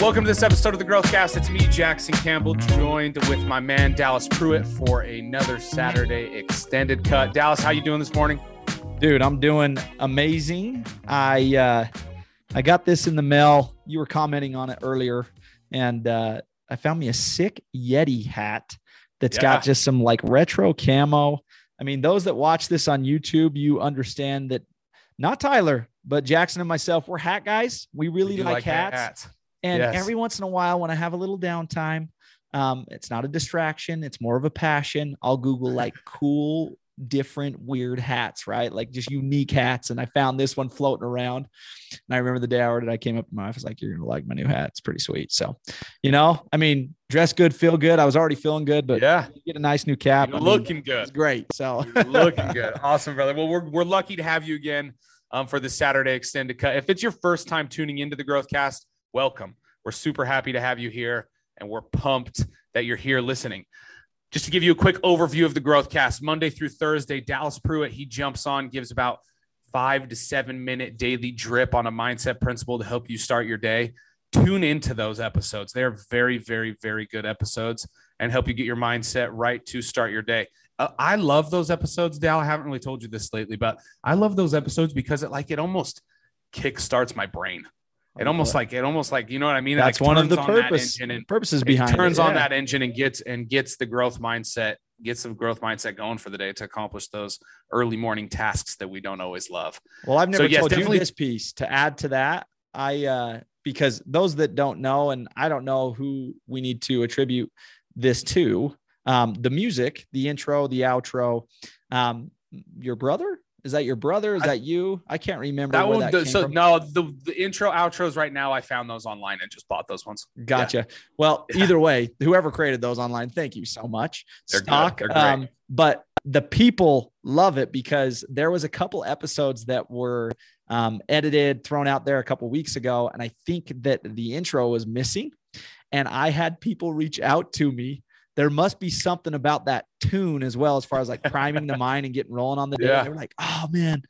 Welcome to this episode of the Growthcast. It's me, Jackson Campbell, joined with my man Dallas Pruitt for another Saturday extended cut. Dallas, how you doing this morning? Dude, I'm doing amazing. I uh I got this in the mail. You were commenting on it earlier, and uh I found me a sick Yeti hat that's Yeah. got just some like retro camo. I mean, those that watch this on YouTube, you understand that not Tyler, but Jackson and myself, we're hat guys. We really You like, hats. And Yes. every once in a while, when I have a little downtime, um, it's not a distraction, it's more of a passion. I'll Google like cool, different, weird hats, right? Like just unique hats. And I found this one floating around. And I remember the day I ordered, it, I came up to my office, like, you're going to like my new hat. It's pretty sweet. So, you know, I mean, dress good, feel good. I was already feeling good, but Yeah, you get a nice new cap. you're I mean, looking It's good. great. So, looking good. Awesome, brother. Well, we're, we're lucky to have you again um, for the Saturday extended cut. If it's your first time tuning into the Growthcast, welcome. We're super happy to have you here, and we're pumped that you're here listening. Just to give you a quick overview of the Growthcast, Monday through Thursday, Dallas Pruitt, he jumps on, gives about five to seven minute daily drip on a mindset principle to help you start your day. Tune into those episodes. They're very, very, very good episodes and help you get your mindset right to start your day. Uh, I love those episodes, Dal. I haven't really told you this lately, but I love those episodes because it like it almost kickstarts my brain. It almost like it almost like you know what I mean. That's like, one of the purpose, and purposes it behind turns it. on that engine and gets and gets the growth mindset, gets some growth mindset going for the day to accomplish those early morning tasks that we don't always love. Well, I've never yes, told you this piece to add to that. I uh because those that don't know, and I don't know who we need to attribute this to, um, the music, the intro, the outro, um, your brother. Is that your brother? Is I- that you? I can't remember That one, that the, so from. no, the the intro outros right now. I found those online and just bought those ones. Gotcha. Well, Yeah. either way, whoever created those online, thank you so much. They're good. Stock. Um, but the people love it because there was a couple episodes that were um, edited, thrown out there a couple weeks ago, and I think that the intro was missing. And I had people reach out to me. There must be something about that tune as well, as far as like priming the mind and getting rolling on the day. Yeah. They were like, "Oh man."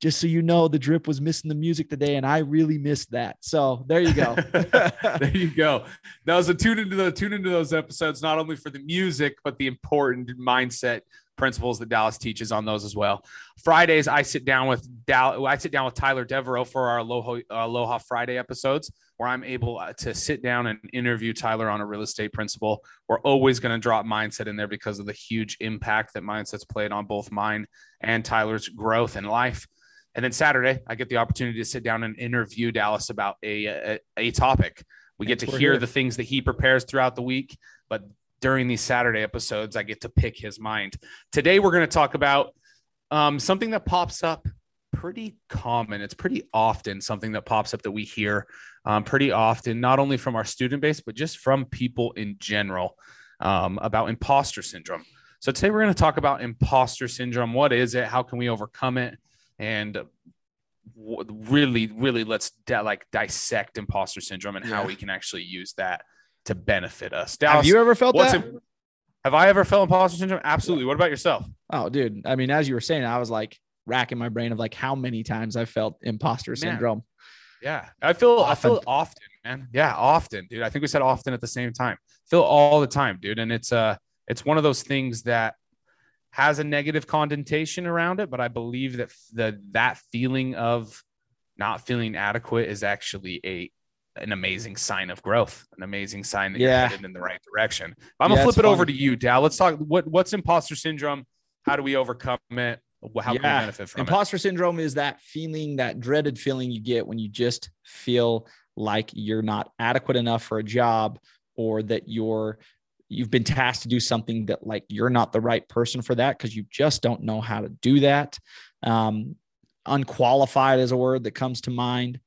Just so you know, the drip was missing the music today, and I really missed that. So there you go. there you go. Now, so tune into the tune into those episodes not only for the music but the important mindset principles that Dallas teaches on those as well. Fridays, I sit down with Dal. I sit down with Tyler Devereaux for our Aloha, Aloha Friday episodes, where I'm able uh, to sit down and interview Tyler on a real estate principle. We're always going to drop mindset in there because of the huge impact that mindset's played on both mine and Tyler's growth in life. And then Saturday, I get the opportunity to sit down and interview Dallas about a a, a topic. We get Thanks, to hear here. the things that he prepares throughout the week, but during these Saturday episodes, I get to pick his mind. Today, we're going to talk about um, something that pops up pretty common. It's pretty often something that pops up that we hear um, pretty often, not only from our student base, but just from people in general um, about imposter syndrome. So today we're going to talk about imposter syndrome. What is it? How can we overcome it? And w- really, really, let's di- like dissect imposter syndrome and how we can actually use that to benefit us. Have you ever felt that? have I ever felt imposter syndrome? Absolutely. What about yourself? Oh, dude. I mean, as you were saying, I was like racking my brain of like how many times I felt imposter syndrome. Yeah, I feel I feel Often. man. Yeah, often, dude. I think we said often at the same time. feel all the time, dude. And it's uh it's one of those things that has a negative connotation around it, but I believe that the that feeling of not feeling adequate is actually a an amazing sign of growth, an amazing sign that Yeah. you're headed in the right direction. But I'm gonna flip it over to you, Dal. Let's talk what what's imposter syndrome? How do we overcome it? How can we benefit from it? Imposter syndrome is that feeling, that dreaded feeling you get when you just feel like you're not adequate enough for a job or that you're you've been tasked to do something that like you're not the right person for that because you just don't know how to do that. Um, unqualified is a word that comes to mind.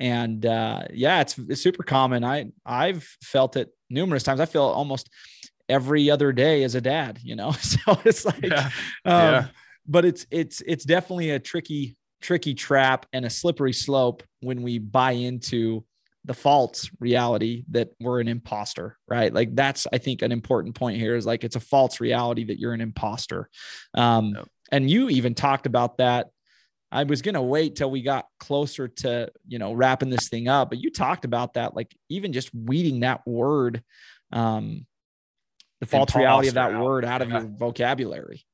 And uh, yeah, it's, it's super common. I I've felt it numerous times. I feel almost every other day as a dad, you know. So it's like Yeah. um, Yeah. but it's it's it's definitely a tricky tricky trap and a slippery slope when we buy into the false reality that we're an imposter right like that's i think an important point here is like it's a false reality that you're an imposter um and you even talked about that I was gonna wait till we got closer to you know wrapping this thing up, but you talked about that, like even just weeding that word, um, the false reality of that out. word out of yeah. your vocabulary.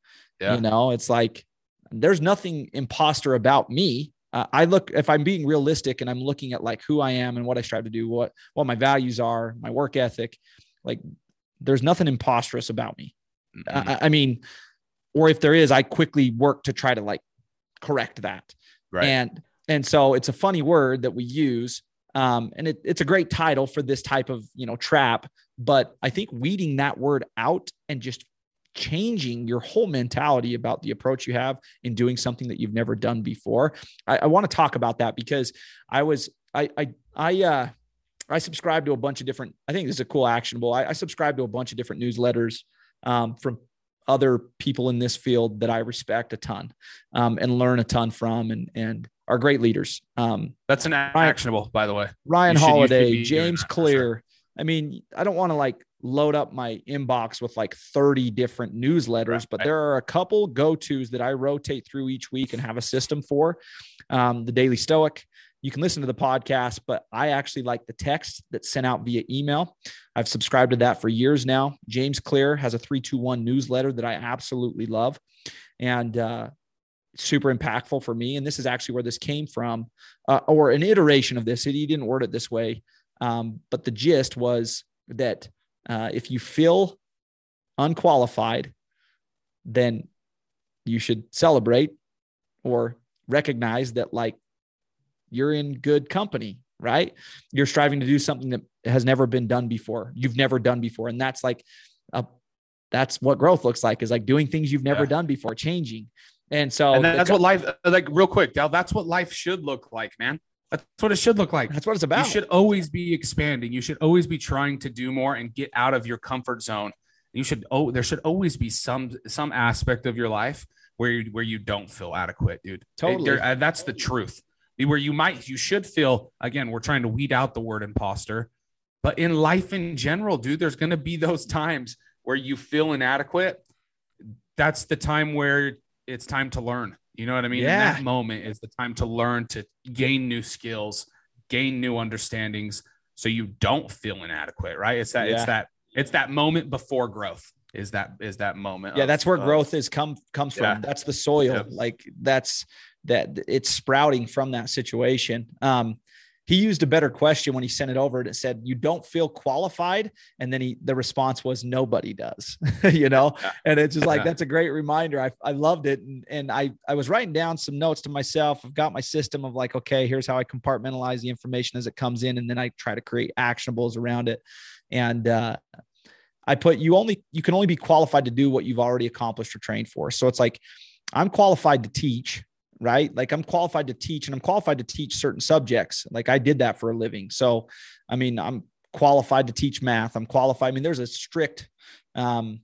Yeah. You know, it's like there's nothing imposter about me. Uh, I look if I'm being realistic and I'm looking at like who I am and what I strive to do, what what my values are, my work ethic, like there's nothing imposterous about me. Mm-hmm. I, I mean, or if there is, I quickly work to try to like correct that. Right. And and so it's a funny word that we use. Um, and it, it's a great title for this type of you know trap. But I think weeding that word out and just changing your whole mentality about the approach you have in doing something that you've never done before. I, I want to talk about that because I was I I I uh I subscribe to a bunch of different. I think this is a cool actionable. I, I subscribe to a bunch of different newsletters um, from other people in this field that I respect a ton um, and learn a ton from and and are great leaders. Um, That's an actionable, by the way. Ryan should, Holiday, James Clear. I mean, I don't want to like load up my inbox with like 30 different newsletters, right, but there are a couple go tos that I rotate through each week and have a system for. Um, the Daily Stoic, you can listen to the podcast, but I actually like the text that's sent out via email. I've subscribed to that for years now. James Clear has a 321 newsletter that I absolutely love and uh, super impactful for me. And this is actually where this came from, uh, or an iteration of this. He didn't word it this way, um, but the gist was that uh, if you feel unqualified, then you should celebrate or recognize that like you're in good company, right? You're striving to do something that has never been done before. You've never done before. And that's like, a, that's what growth looks like is like doing things you've never yeah. done before, changing. And so and that's the, what life, like real quick, Dal, that's what life should look like, man. That's what it should look like. That's what it's about. You should always be expanding. You should always be trying to do more and get out of your comfort zone. You should oh, there should always be some some aspect of your life where you where you don't feel adequate, dude. Totally. It, uh, that's the truth where you might you should feel again we're trying to weed out the word imposter but in life in general dude there's going to be those times where you feel inadequate. That's the time where it's time to learn. You know what i mean? Yeah. And that moment is the time to learn to gain new skills gain new understandings so you don't feel inadequate right? It's that yeah. it's that it's that moment before growth is that is that moment yeah of, that's where growth is come comes from. That's the soil. Like that's that it's sprouting from that situation. Um, he used a better question when he sent it over and it said you don't feel qualified and then he the response was nobody does you know? And it's just like that's a great reminder. I, I loved it and, and i i was writing down some notes to myself. I've got my system of like okay here's how i compartmentalize the information as it comes in and then i try to create actionables around it. And uh, i put you only you can only be qualified to do what you've already accomplished or trained for. So it's like i'm qualified to teach right? Like I'm qualified to teach and I'm qualified to teach certain subjects. Like I did that for a living. So, I mean, I'm qualified to teach math. I'm qualified. I mean, there's a strict um,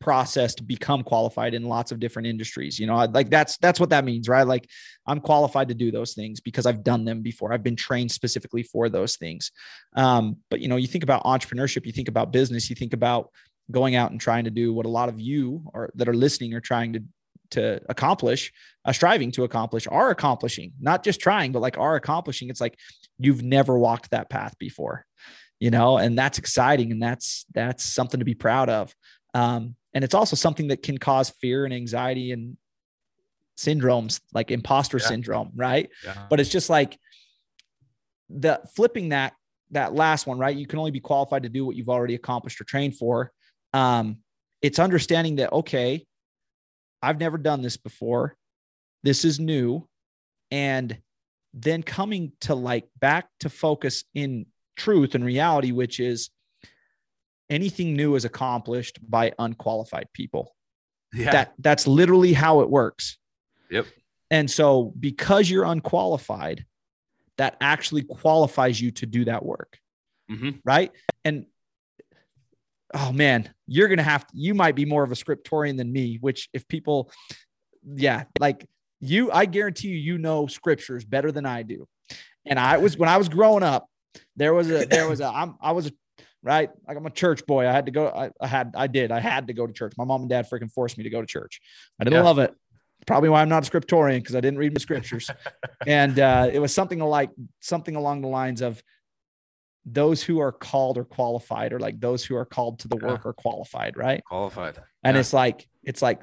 process to become qualified in lots of different industries. You know, like that's that's what that means, right? Like I'm qualified to do those things because I've done them before. I've been trained specifically for those things. Um, but you know, you think about entrepreneurship, you think about business, you think about going out and trying to do what a lot of you are that are listening are trying to to accomplish, uh, striving to accomplish, are accomplishing, not just trying, but like are accomplishing. It's like you've never walked that path before, you know, and that's exciting and that's that's something to be proud of. Um, and it's also something that can cause fear and anxiety and syndromes like imposter yeah. syndrome, right? Yeah. But it's just like the flipping that that last one, right? You can only be qualified to do what you've already accomplished or trained for. Um, it's understanding that okay, I've never done this before. This is new. And then coming to like back to focus in truth and reality, which is anything new is accomplished by unqualified people. Yeah. That that's literally how it works. Yep. And so because you're unqualified, that actually qualifies you to do that work. Mm-hmm. Right. And oh man, you're gonna have to, you might be more of a scriptorian than me, which if people, yeah, like you, I guarantee you, you know scriptures better than I do. And I was when I was growing up, there was a there was a I'm I was a right like I'm a church boy. I had to go. I, I had I did I had to go to church. My mom and dad freaking forced me to go to church. I didn't yeah. love it. probably why I'm not a scriptorian because I didn't read the scriptures. and uh, it was something like something along the lines of those who are called or qualified, or like those who are called to the Yeah. work are qualified, right? Qualified. And Yeah. it's like, it's like,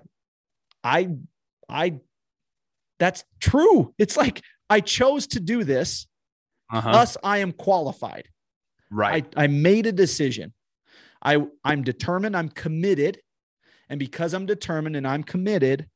I, I, that's true. It's like I chose to do this. Uh-huh. Thus, I am qualified. right. I, I made a decision. I, I'm determined, I'm committed. And because I'm determined and I'm committed,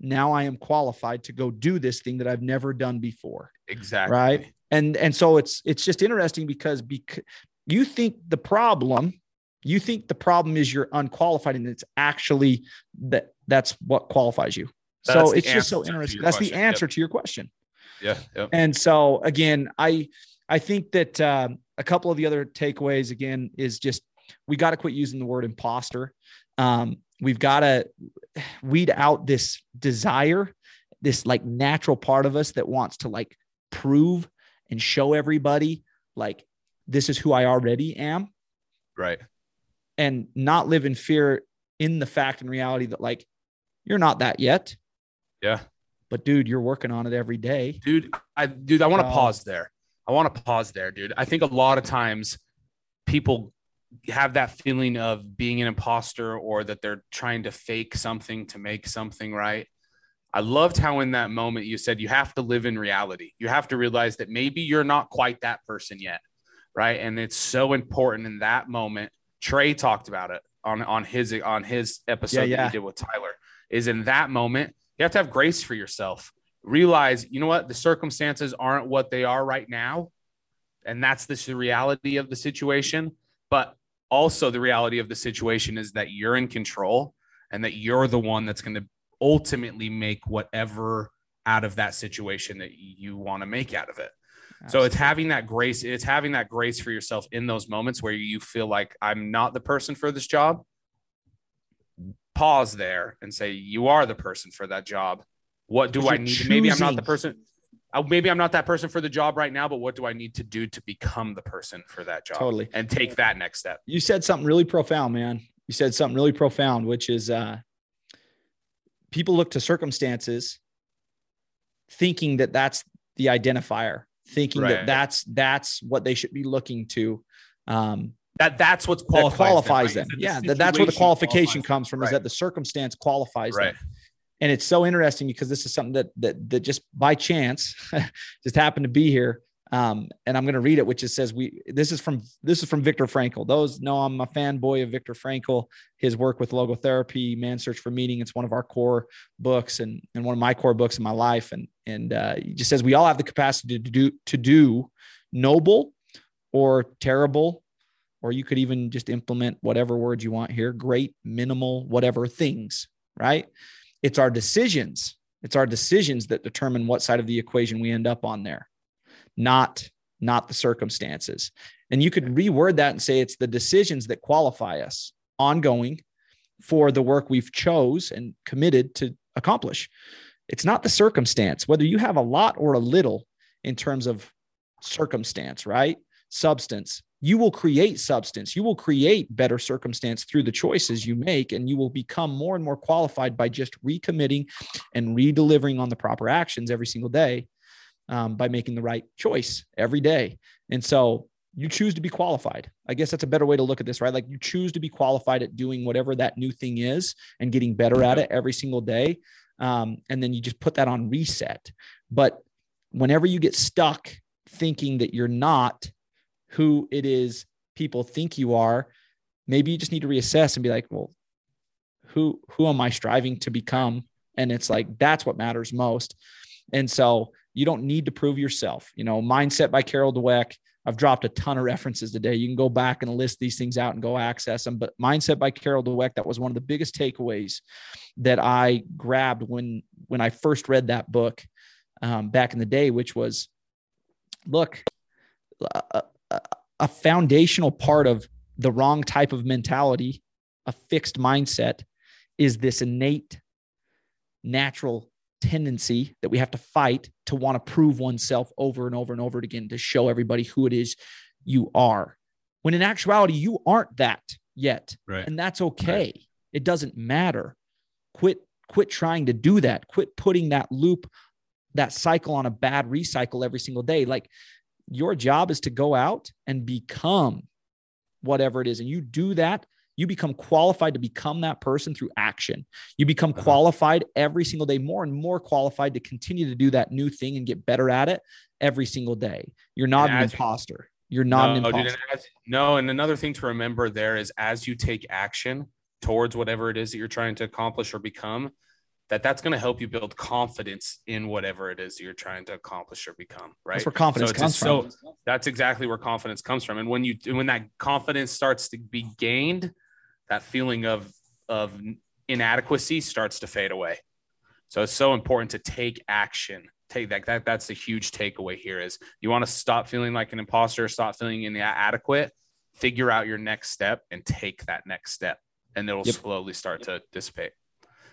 now I am qualified to go do this thing that I've never done before. exactly. Right. And and so it's it's just interesting because bec- you think the problem, you think the problem is you're unqualified, and it's actually that that's what qualifies you. That's so it's just so interesting. That's question. the Yep. answer to your question. Yeah. Yep. And so again, I I think that um, a couple of the other takeaways again is just we got to quit using the word imposter. Um, we've got to weed out this desire, this like natural part of us that wants to like prove and show everybody like this is who I already am, Right. and not live in fear in the fact and reality that like you're not that yet, Yeah. but dude, you're working on it every day. dude i dude i want to Oh. Uh, pause there i want to pause there dude i think a lot of times people have that feeling of being an imposter or that they're trying to fake something to make something right i loved how in that moment you said you have to live in reality. You have to realize that maybe you're not quite that person yet right? And it's so important in that moment. Trey talked about it on on his on his episode Yeah, that yeah. he did with tyler is in that moment you have to have grace for yourself. Realize you know what? The circumstances aren't what they are right now and that's the reality of the situation. But also the reality of the situation is that you're in control and that you're the one that's going to ultimately make whatever out of that situation that you want to make out of it. So it's having that grace it's having that grace for yourself in those moments where you feel like i'm not the person for this job. Pause there and say you are the person for that job. What do i need maybe i'm not the person uh, maybe i'm not that person for the job right now but what do i need to do to become the person for that job? Totally. and take that next step. You said something really profound, man. You said something really profound, which is uh, people look to circumstances thinking that that's the identifier, thinking Right. that that's that's what they should be looking to. Um, that that's what's that qualifies, qualifies them, them. right? Is Yeah, the that, that's where the qualification comes from. them. Is that the circumstance qualifies right them? and it's so interesting because this is something that that that just by chance just happened to be here um, and i'm going to read it which it says we this is from this is from viktor frankl. Those know i'm a fanboy of viktor frankl. His work with logotherapy man search for meaning it's one of our core books and and one of my core books in my life. And and uh, he just says we all have the capacity to do to do noble or terrible or you could even just implement whatever word you want here great minimal whatever things right? It's our decisions. It's our decisions that determine what side of the equation we end up on there not not the circumstances. And you could reword that and say it's the decisions that qualify us ongoing for the work we've chose and committed to accomplish. It's not the circumstance whether you have a lot or a little in terms of circumstance right? Substance. You will create substance. You will create better circumstance through the choices you make and you will become more and more qualified by just recommitting and redelivering on the proper actions every single day um, by making the right choice every day. And so you choose to be qualified. I guess that's a better way to look at this right? Like you choose to be qualified at doing whatever that new thing is and getting better at it every single day. Um, and then you just put that on reset. But whenever you get stuck thinking that you're not who it is people think you are maybe you just need to reassess and be like well who who am i striving to become? And it's like that's what matters most. And so you don't need to prove yourself. You know mindset by carol dweck. I've dropped a ton of references today. You can go back and list these things out and go access them. But mindset by carol dweck that was one of the biggest takeaways that i grabbed when when i first read that book um, back in the day which was look a, a, a foundational part of the wrong type of mentality, a fixed mindset, is this innate natural tendency that we have to fight to want to prove oneself over and over and over again to show everybody who it is you are. When in actuality, you aren't that yet. right And that's okay. It doesn't matter. Quit quit trying to do that. Quit putting that loop, that cycle on a bad recycle every single day. Like your job is to go out and become whatever it is. And you do that you become qualified to become that person through action. You become uh-huh. qualified every single day, more and more qualified to continue to do that new thing and get better at it every single day. You're not and an imposter. You're not no, an imposter. Dude, and as, no, and another thing to remember there is as you take action towards whatever it is that you're trying to accomplish or become, that that's going to help you build confidence in whatever it is you're trying to accomplish or become right that's where confidence so comes from so that's exactly where confidence comes from and when you when that confidence starts to be gained that feeling of of inadequacy starts to fade away. So it's so important to take action. Take that, that that's the huge takeaway here is you want to stop feeling like an imposter, stop feeling inadequate, figure out your next step and take that next step. And it'll yep. slowly start to dissipate.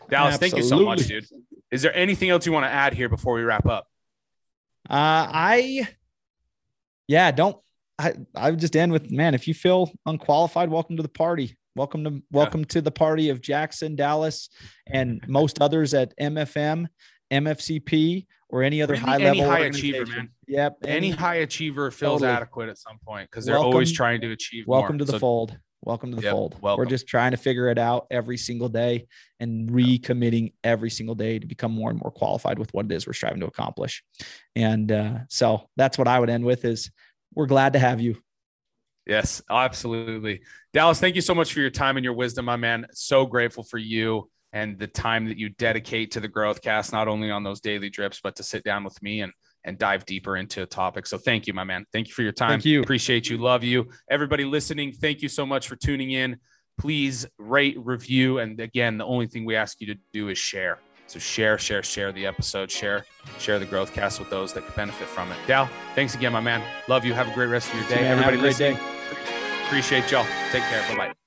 Dallas, Absolutely. thank you so much, dude. Is there anything else you want to add here before we wrap up? Uh I yeah, don't I I would just end with man, if you feel unqualified, welcome to the party. Welcome to welcome yeah. to the party of Jackson, Dallas, and most others at MFM, MFCP, or any other high level. Any high achiever, man. Yep. Any, any high achiever feels totally. adequate at some point because they're welcome, always trying to achieve. Welcome more. to the so, fold. Welcome to the yep, fold. Welcome. We're just trying to figure it out every single day and recommitting every single day to become more and more qualified with what it is we're striving to accomplish. And uh, so that's what I would end with is we're glad to have you. Yes, absolutely. Dallas, thank you so much for your time and your wisdom, my man. So grateful for you and the time that you dedicate to the Growthcast, not only on those daily drips, but to sit down with me and and dive deeper into a topic. So thank you, my man. Thank you for your time. Thank you. Appreciate you. Love you. Everybody listening, thank you so much for tuning in. Please rate, review, and again, the only thing we ask you to do is share. So share, share, share the episode, share, share the Growthcast with those that could benefit from it. Dal, thanks again, my man. Love you. Have a great rest of your day. Everybody, have a great day. Appreciate y'all. Take care. Bye bye.